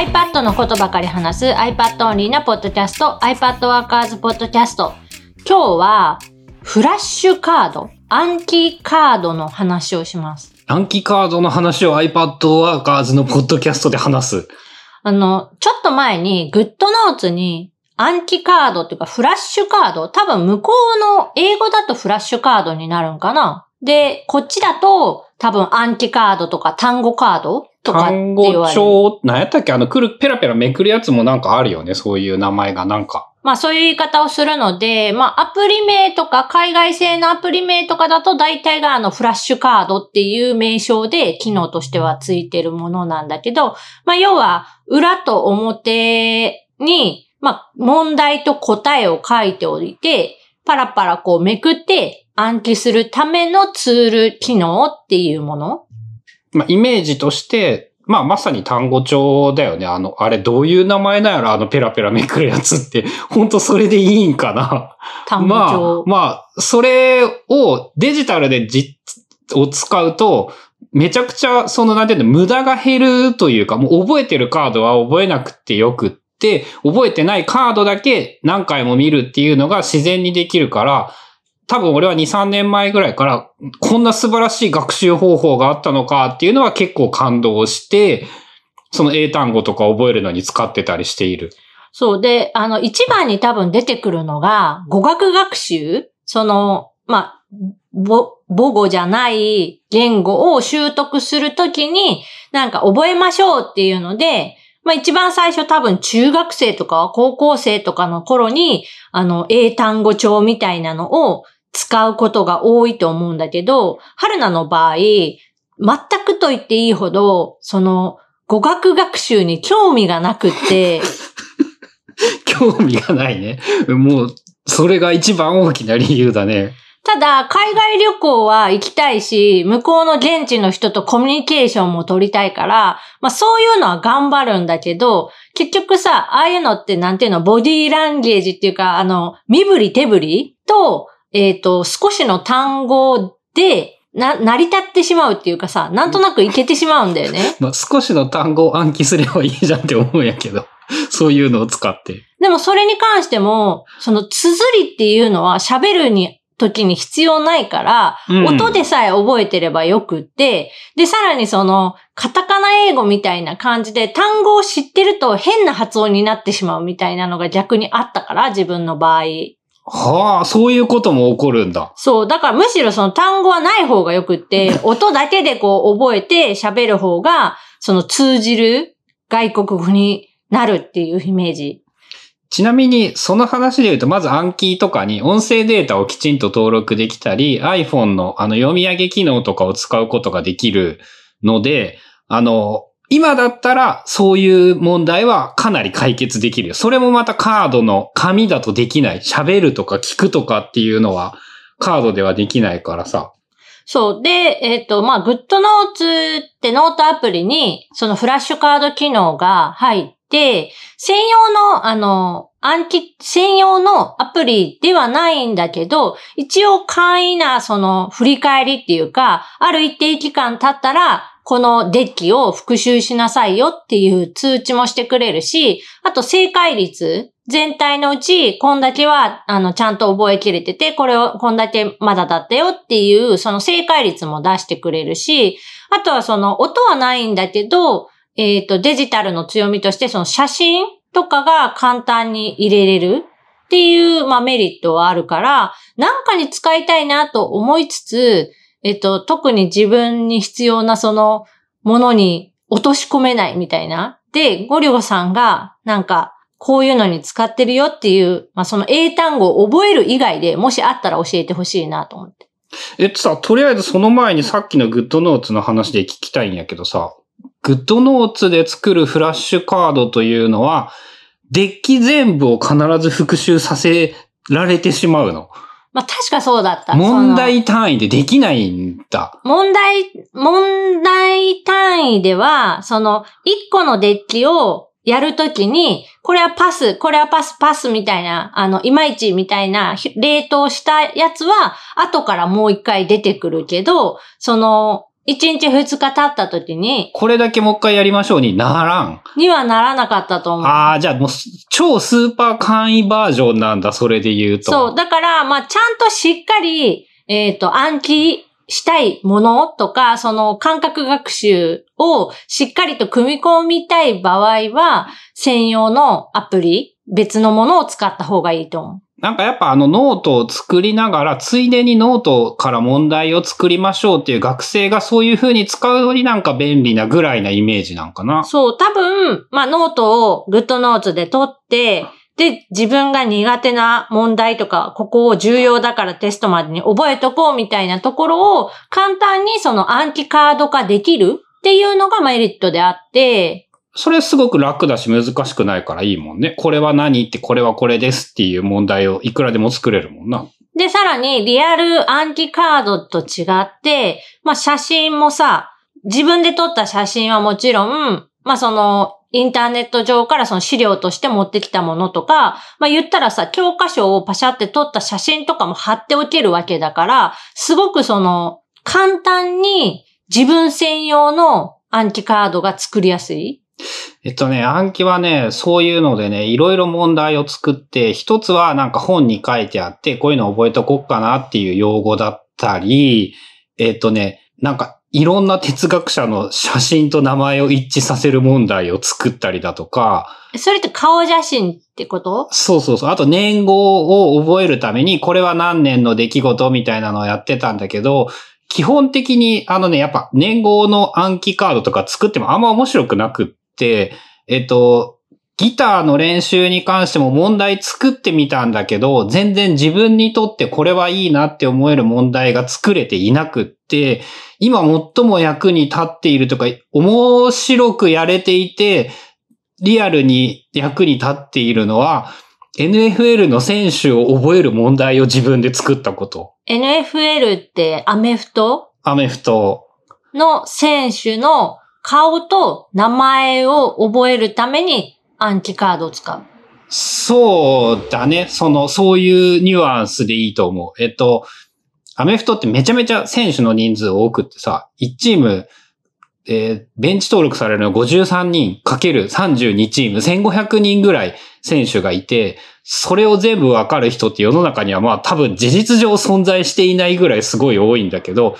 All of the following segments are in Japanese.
iPad のことばかり話す iPad オンリーなポッドキャスト iPad ワーカーズポッドキャスト。今日はフラッシュカード、暗記カードの話をします。暗記カードの話を iPad ワーカーズのポッドキャストで話す。あの、ちょっと前に GoodNotes に暗記カードっていうかフラッシュカード、多分向こうの英語だとフラッシュカードになるんかなで、こっちだと多分暗記カードとか単語カードとかって単語言われる。帳、何やったっけ？あの、くる、ペラペラめくるやつもなんかあるよね。そういう名前がなんか。まあそういう言い方をするので、まあアプリ名とか海外製のアプリ名とかだと大体があのフラッシュカードっていう名称で機能としてはついてるものなんだけど、まあ要は裏と表に、まあ問題と答えを書いておいて、パラパラこうめくって暗記するためのツール機能っていうもの？まあ、イメージとして、まあ、まさに単語帳だよね。あの、あれどういう名前なんやろ？あのペラペラめくるやつって。ほんとそれでいいんかな？単語ま帳。あ、まあ、それをデジタルでじ、を使うと、めちゃくちゃ、その、なんていうの、無駄が減るというか、もう覚えてるカードは覚えなくてよくって、覚えてないカードだけ何回も見るっていうのが自然にできるから、多分俺は2、3年前ぐらいから、こんな素晴らしい学習方法があったのかっていうのは結構感動して、その英単語とか覚えるのに使ってたりしている。そう。で、あの、一番に多分出てくるのが、語学学習？その、まあ、母語じゃない言語を習得するときに、なんか覚えましょうっていうので、まあ一番最初多分中学生とか高校生とかの頃に、あの、英単語帳みたいなのを使うことが多いと思うんだけど、春菜の場合、全くと言っていいほど、その、語学学習に興味がなくって、興味がないね。もう、それが一番大きな理由だね。ただ、海外旅行は行きたいし、向こうの現地の人とコミュニケーションも取りたいから、まあそういうのは頑張るんだけど、結局さ、ああいうのってなんていうの、ボディーランゲージっていうか、あの、身振り手振りと、えっ、と、少しの単語で、な、成り立ってしまうっていうかさ、なんとなくいけてしまうんだよね。まあ、少しの単語を暗記すればいいじゃんって思うんやけど。そういうのを使って。でもそれに関しても、その綴りっていうのは喋るに、時に必要ないから、うん音でさえ覚えてればよくって、で、さらにその、カタカナ英語みたいな感じで単語を知ってると変な発音になってしまうみたいなのが逆にあったから、自分の場合。はあ、そういうことも起こるんだ。そう、だからむしろその単語はない方がよくって、音だけでこう覚えて喋る方が、その通じる外国語になるっていうイメージ。ちなみに、その話で言うと、まず暗記とかに音声データをきちんと登録できたり、iPhone のあの読み上げ機能とかを使うことができるので、あの、今だったらそういう問題はかなり解決できるよ。それもまたカードの紙だとできない。喋るとか聞くとかっていうのはカードではできないからさ。そう。で、えっ、と、まあ、グッドノーツってノートアプリに、そのフラッシュカード機能が入って、専用の、あの、暗記、専用のアプリではないんだけど、一応簡易な、その、振り返りっていうか、ある一定期間経ったら、このデッキを復習しなさいよっていう通知もしてくれるし、あと正解率、全体のうち、こんだけは、あの、ちゃんと覚えきれてて、これを、こんだけまだだったよっていう、その正解率も出してくれるし、あとはその、音はないんだけど、えっ、と、デジタルの強みとして、その写真とかが簡単に入れれるっていう、まあ、メリットはあるから、なんかに使いたいなと思いつつ、えっ、と、特に自分に必要なその、ものに落とし込めないみたいな。で、ゴリゴさんが、なんか、こういうのに使ってるよっていう、まあ、その英単語を覚える以外でもしあったら教えてほしいなと思って。えっとさ、とりあえずその前にさっきのグッドノーツの話で聞きたいんやけどさ、グッドノーツで作るフラッシュカードというのは、デッキ全部を必ず復習させられてしまうの。まあ、確かそうだった。問題単位でできないんだ。問題、問題単位では、その、一個のデッキをやるときに、これはパス、これはパス、パスみたいな、あの、いまいちみたいな、ひ冷凍したやつは、後からもう一回出てくるけど、その、1日2日経った時に、これだけもう一回やりましょうにならん。にはならなかったと思う。ああ、じゃあもう超スーパー簡易バージョンなんだ、それで言うと。そう。だから、まあ、ちゃんとしっかり、えっ、と、暗記したいものとか、その間隔学習をしっかりと組み込みたい場合は、専用のアプリ、別のものを使った方がいいと思う。なんかやっぱあのノートを作りながら、ついでにノートから問題を作りましょうっていう学生がそういう風に使うのになんか便利なぐらいなイメージなんかな？そう、多分、まあ、ノートをグッドノーツで取って、で、自分が苦手な問題とか、ここを重要だからテストまでに覚えとこうみたいなところを簡単にその暗記カード化できるっていうのがメリットであって、それすごく楽だし難しくないからいいもんね。これは何ってこれはこれですっていう問題をいくらでも作れるもんな。で、さらにリアル暗記カードと違って、まあ写真もさ、自分で撮った写真はもちろん、まあその、インターネット上からその資料として持ってきたものとか、まあ言ったらさ、教科書をパシャって撮った写真とかも貼っておけるわけだから、すごくその、簡単に自分専用の暗記カードが作りやすい。えっとね、暗記はね、そういうのでね、いろいろ問題を作って、一つはなんか本に書いてあって、こういうの覚えとこっかなっていう用語だったり、えっとね、なんかいろんな哲学者の写真と名前を一致させる問題を作ったりだとか、それって顔写真ってこと？そうそうそう。あと年号を覚えるために、これは何年の出来事みたいなのをやってたんだけど、基本的にあのね、やっぱ年号の暗記カードとか作ってもあんま面白くなくって、えっと、ギターの練習に関しても問題作ってみたんだけど、全然自分にとってこれはいいなって思える問題が作れていなくって、今最も役に立っているとか、面白くやれていて、リアルに役に立っているのは、NFL の選手を覚える問題を自分で作ったこと。?NFL ってアメフト？アメフト。の選手の顔と名前を覚えるために暗記カードを使う。そうだね。その、そういうニュアンスでいいと思う。えっと、アメフトってめちゃめちゃ選手の人数多くってさ、1チーム、えーベンチ登録されるのは53人かける32チーム、1500人ぐらい選手がいて、それを全部わかる人って世の中にはまあ多分事実上存在していないぐらいすごい多いんだけど、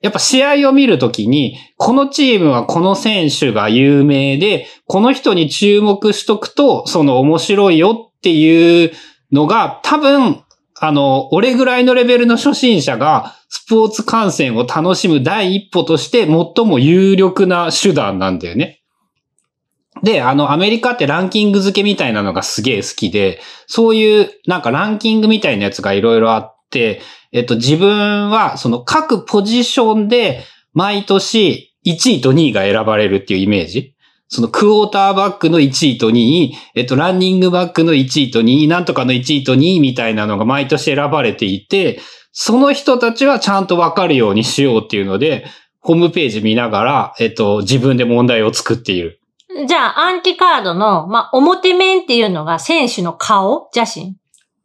やっぱ試合を見るときに、このチームはこの選手が有名で、この人に注目しとくと、その面白いよっていうのが、多分、あの、俺ぐらいのレベルの初心者が、スポーツ観戦を楽しむ第一歩として、最も有力な手段なんだよね。で、あの、アメリカってランキング付けみたいなのがすげえ好きで、そういう、なんかランキングみたいなやつがいろいろあって、えっと、自分は、その各ポジションで、毎年1位と2位が選ばれるっていうイメージそのクォーターバックの1位と2位、えっと、ランニングバックの1位と2位、なんとかの1位と2位みたいなのが毎年選ばれていて、その人たちはちゃんとわかるようにしようっていうので、ホームページ見ながら、えっと、自分で問題を作っている。じゃあ暗記カードの、まあ、表面っていうのが選手の顔写真？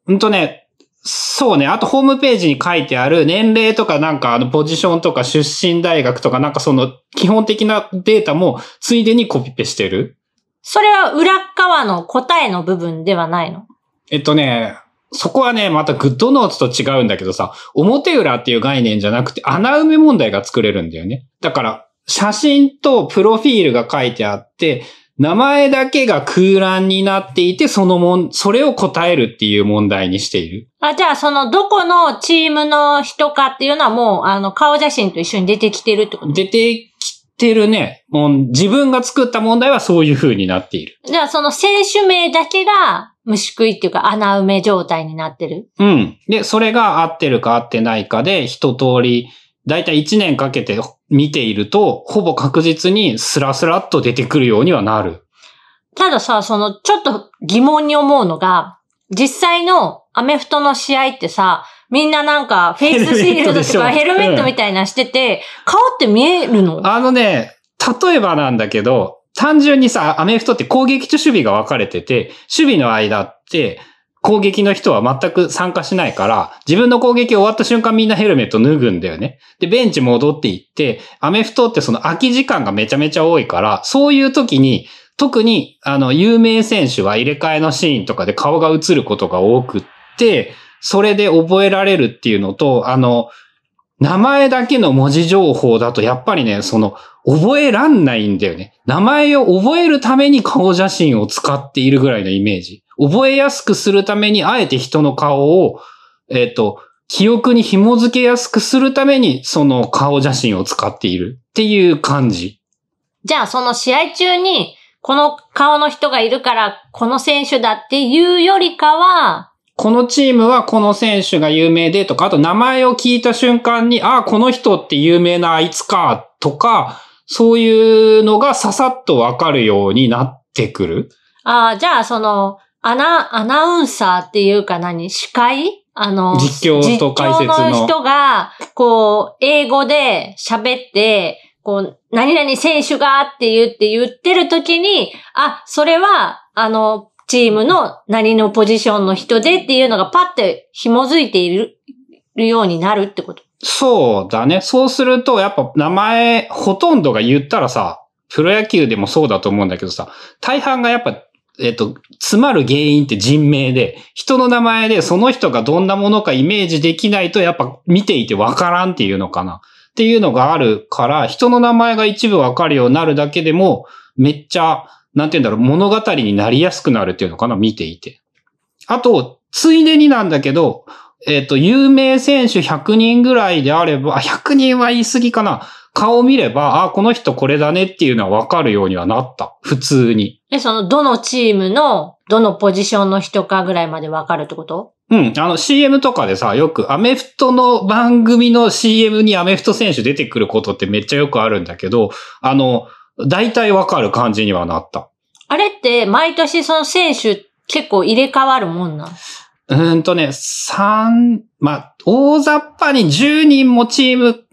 うんとね、そうね。あとホームページに書いてある年齢とかなんかあのポジションとか出身大学とかなんかその基本的なデータもついでにコピペしてる。それは裏側の答えの部分ではないの？えっとね、そこはね、またグッドノーツと違うんだけどさ、表裏っていう概念じゃなくて穴埋め問題が作れるんだよね。だから、写真とプロフィールが書いてあって、名前だけが空欄になっていて、そのもん、それを答えるっていう問題にしている。あ、じゃあそのどこのチームの人かっていうのはもうあの顔写真と一緒に出てきてるってこと？出てきてるね。もう自分が作った問題はそういう風になっている。じゃあその選手名だけが虫食いっていうか穴埋め状態になってる？うん。で、それが合ってるか合ってないかで、一通り、だいたい1年かけて見ていると、ほぼ確実にスラスラっと出てくるようにはなる。たださ、その、ちょっと疑問に思うのが、実際のアメフトの試合ってさ、みんななんかフェイスシールドとかヘヘルメットみたいなのしてて、顔って見えるの？あのね、例えばなんだけど、単純にさ、アメフトって攻撃と守備が分かれてて、守備の間って、攻撃の人は全く参加しないから、自分の攻撃終わった瞬間みんなヘルメット脱ぐんだよね。で、ベンチ戻っていって、アメフトってその空き時間がめちゃめちゃ多いから、そういう時に、特に、あの、有名選手は入れ替えのシーンとかで顔が映ることが多くって、それで覚えられるっていうのと、あの、名前だけの文字情報だと、やっぱりね、その、覚えらんないんだよね。名前を覚えるために顔写真を使っているぐらいのイメージ。覚えやすくするために、あえて人の顔を、えっ、と、記憶に紐付けやすくするために、その顔写真を使っているっていう感じ。じゃあその試合中に、この顔の人がいるから、この選手だっていうよりかは、このチームはこの選手が有名でとか、あと名前を聞いた瞬間に、ああ、この人って有名なあいつか、とか、そういうのがささっとわかるようになってくる。ああ、じゃあその、アナ、アナウンサーっていうか何？司会？あの、実況と解説のの人が、こう、英語で喋って、こう、何々選手がって言って言ってる時に、あ、それは、あの、チームの何のポジションの人でっていうのがパッて紐づいている、るようになるってこと？そうだね。そうすると、やっぱ名前、ほとんどが言ったらさ、プロ野球でもそうだと思うんだけどさ、大半がやっぱ、えっと、詰まる原因って人名で、人の名前でその人がどんなものかイメージできないと、やっぱ見ていてわからんっていうのかな。っていうのがあるから、人の名前が一部わかるようになるだけでも、めっちゃ、なんて言うんだろう、物語になりやすくなるっていうのかな、見ていて。あと、ついでになんだけど、えっ、と、有名選手100人ぐらいであれば、100人は言い過ぎかな。顔を見れば、あ、この人これだねっていうのはわかるようにはなった。普通に。で、その、どのチームの、どのポジションの人かぐらいまでわかるってこと？うん。あの CM とかでさ、よくアメフトの番組の CM にアメフト選手出てくることってめっちゃよくあるんだけど、あの、大体わかる感じにはなった。あれって、毎年その選手結構入れ替わるもんなん？うーんとね、三、まあ、大雑把に10人もチーム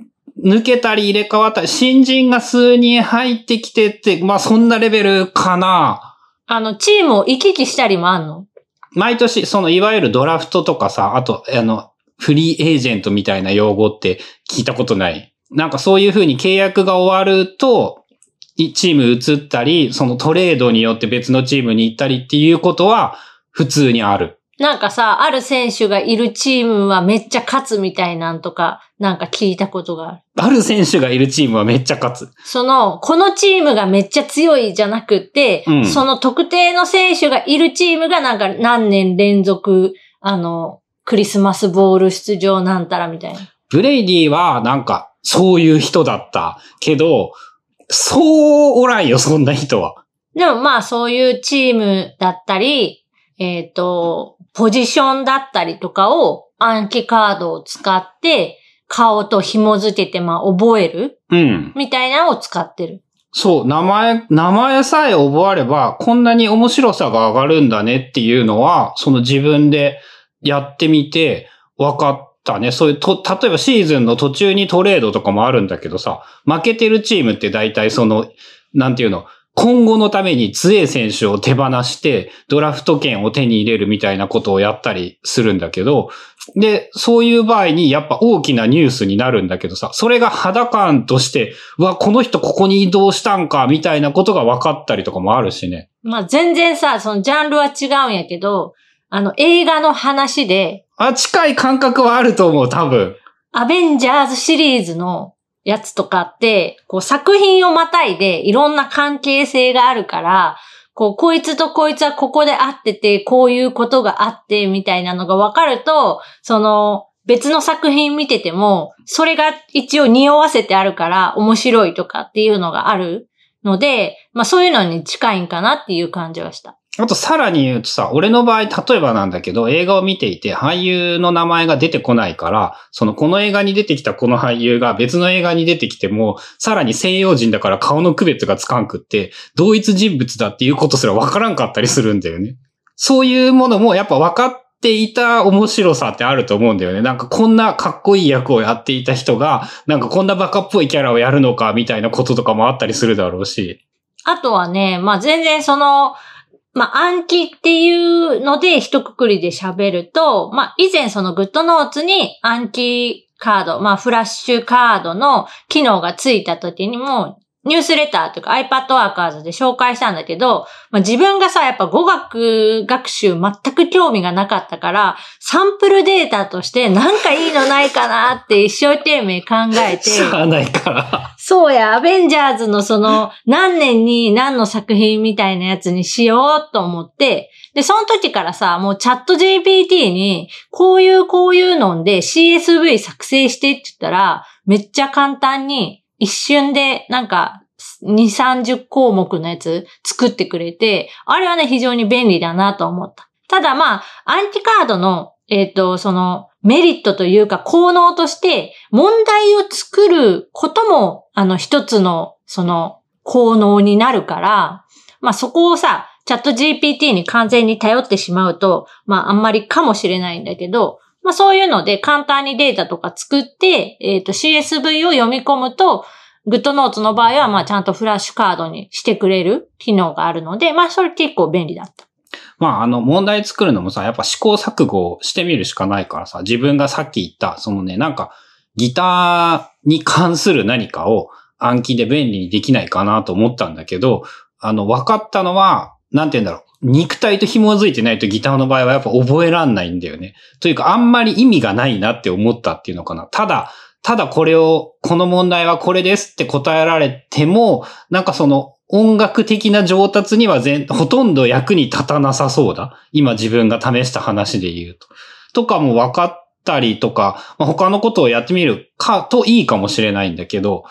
抜けたり入れ替わったり、新人が数人入ってきてって、まあそんなレベルかな。あの、チームを行き来したりもあんの？毎年、そのいわゆるドラフトとかさ、あと、あの、フリーエージェントみたいな用語って聞いたことない。なんかそういう風に契約が終わると、いチーム移ったり、そのトレードによって別のチームに行ったりっていうことは普通にある。なんかさ、ある選手がいるチームはめっちゃ勝つみたいなんとか、なんか聞いたことがある。ある選手がいるチームはめっちゃ勝つ。その、このチームがめっちゃ強いじゃなくって、うんその特定の選手がいるチームがなんか何年連続、あの、クリスマスボール出場なんたらみたいな。ブレイディはなんかそういう人だったけど、そうおらんよ、そんな人は。でもまあそういうチームだったり、えっ、と、ポジションだったりとかを暗記カードを使って顔と紐付けてまあ覚えるうん。みたいなのを使ってる。そう、名前、名前さえ覚えれば、こんなに面白さが上がるんだねっていうのは、その自分でやってみて分かったね。そういうと、例えばシーズンの途中にトレードとかもあるんだけどさ、負けてるチームって大体その、なんていうの、今後のために強い選手を手放して、ドラフト権を手に入れるみたいなことをやったりするんだけど、で、そういう場合にやっぱ大きなニュースになるんだけどさ、それが肌感として、うわ、この人ここに移動したんか、みたいなことが分かったりとかもあるしね。まあ全然さ、そのジャンルは違うんやけど、あの映画の話で、あ、近い感覚はあると思う、多分。アベンジャーズシリーズのやつとかって、こう作品をまたいでいろんな関係性があるから、こう、こいつとこいつはここで会ってて、こういうことがあって、みたいなのが分かると、その、別の作品見てても、それが一応匂わせてあるから面白いとかっていうのがあるので、まあそういうのに近いんかなっていう感じはした。あとさらに言うとさ、俺の場合、例えばなんだけど、映画を見ていて俳優の名前が出てこないから、そのこの映画に出てきたこの俳優が別の映画に出てきても、さらに西洋人だから顔の区別がつかんくって、同一人物だっていうことすらわからんかったりするんだよね。そういうものもやっぱ分かっていた面白さってあると思うんだよね。なんかこんなかっこいい役をやっていた人が、なんかこんなバカっぽいキャラをやるのかみたいなこととかもあったりするだろうし。あとはね、まあ全然その、まあ、暗記っていうので一括りで喋ると、まあ、以前そのグッドノーツに暗記カード、まあ、フラッシュカードの機能がついた時にも、ニュースレターとか iPad Workers で紹介したんだけど、まあ、自分がさ、やっぱ語学学習全く興味がなかったから、サンプルデータとしてなんかいいのないかなって一生懸命考えて。しゃあないから。そうや、アベンジャーズのその何年に何の作品みたいなやつにしようと思って、で、その時からさ、もうチャット GPT に、こういうこういうので CSV 作成してって言ったら、めっちゃ簡単に一瞬でなんか2、30項目のやつ作ってくれて、あれはね、非常に便利だなと思った。ただまあ、アンティカードの、えっ、ー、と、その、メリットというか効能として、問題を作ることも、あの、一つの、その、効能になるから、まあそこをさ、チャット GPT に完全に頼ってしまうと、まああんまりかもしれないんだけど、まあそういうので簡単にデータとか作って、えっ、ー、と CSV を読み込むと、グッドノーツの場合は、まあちゃんとフラッシュカードにしてくれる機能があるので、まあそれ結構便利だった。まああの問題作るのもさ、やっぱ試行錯誤してみるしかないからさ、自分がさっき言った、そのね、なんかギターに関する何かを暗記で便利にできないかなと思ったんだけど、あの、分かったのは、なんて言うんだろう。肉体と紐づいてないとギターの場合はやっぱ覚えらんないんだよね。というかあんまり意味がないなって思ったっていうのかな。ただ、ただこれを、この問題はこれですって答えられても、なんかその音楽的な上達には全、ほとんど役に立たなさそうだ。今自分が試した話で言うと。とかも分かったりとか、まあ、他のことをやってみるかといいかもしれないんだけど、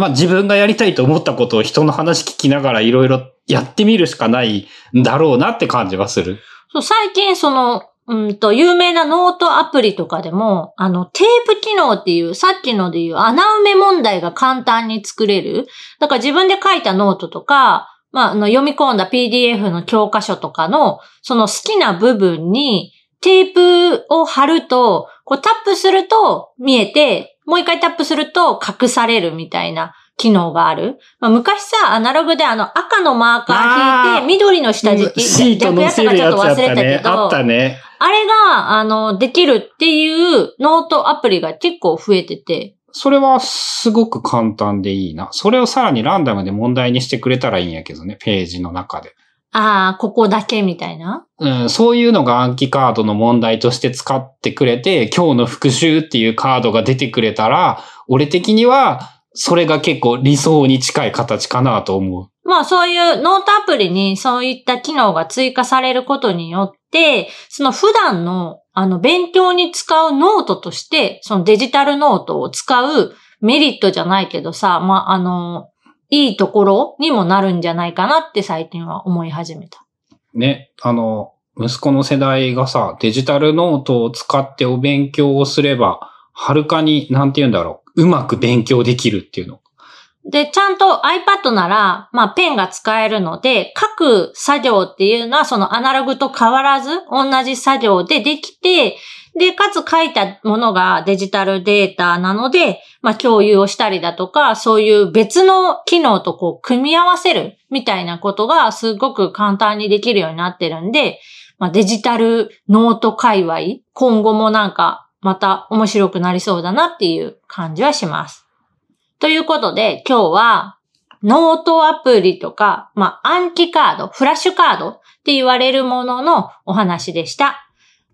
まあ自分がやりたいと思ったことを人の話聞きながらいろいろやってみるしかないんだろうなって感じはする。そう、最近その、うんと、有名なノートアプリとかでも、あの、テープ機能っていう、さっきのでいう穴埋め問題が簡単に作れる。だから自分で書いたノートとか、まあ、あの、読み込んだ PDF の教科書とかの、その好きな部分に、テープを貼ると、こうタップすると見えて、もう一回タップすると隠されるみたいな機能がある。まあ、昔さ、アナログであの赤のマーカー引いて、緑の下敷き、シートのせるやつあったね。あったね。あれが、あの、できるっていうノートアプリが結構増えてて。それはすごく簡単でいいな。それをさらにランダムで問題にしてくれたらいいんやけどね、ページの中で。ああ、ここだけみたいな？うん、そういうのが暗記カードの問題として使ってくれて、今日の復習っていうカードが出てくれたら、俺的には、それが結構理想に近い形かなと思う。まあそういうノートアプリにそういった機能が追加されることによって、その普段のあの勉強に使うノートとして、そのデジタルノートを使うメリットじゃないけどさ、まああの、いいところにもなるんじゃないかなって最近は思い始めた。ね、あの、息子の世代がさ、デジタルノートを使ってお勉強をすれば、はるかに、なんて言うんだろう、うまく勉強できるっていうの。で、ちゃんと iPad なら、まあ、ペンが使えるので、書く作業っていうのは、そのアナログと変わらず、同じ作業でできて、で、かつ書いたものがデジタルデータなので、まあ、共有をしたりだとか、そういう別の機能とこう、組み合わせるみたいなことがすごく簡単にできるようになってるんで、まあ、デジタルノート界隈、今後もなんか、また面白くなりそうだなっていう感じはします。ということで、今日は、ノートアプリとか、まあ、暗記カード、フラッシュカードって言われるもののお話でした。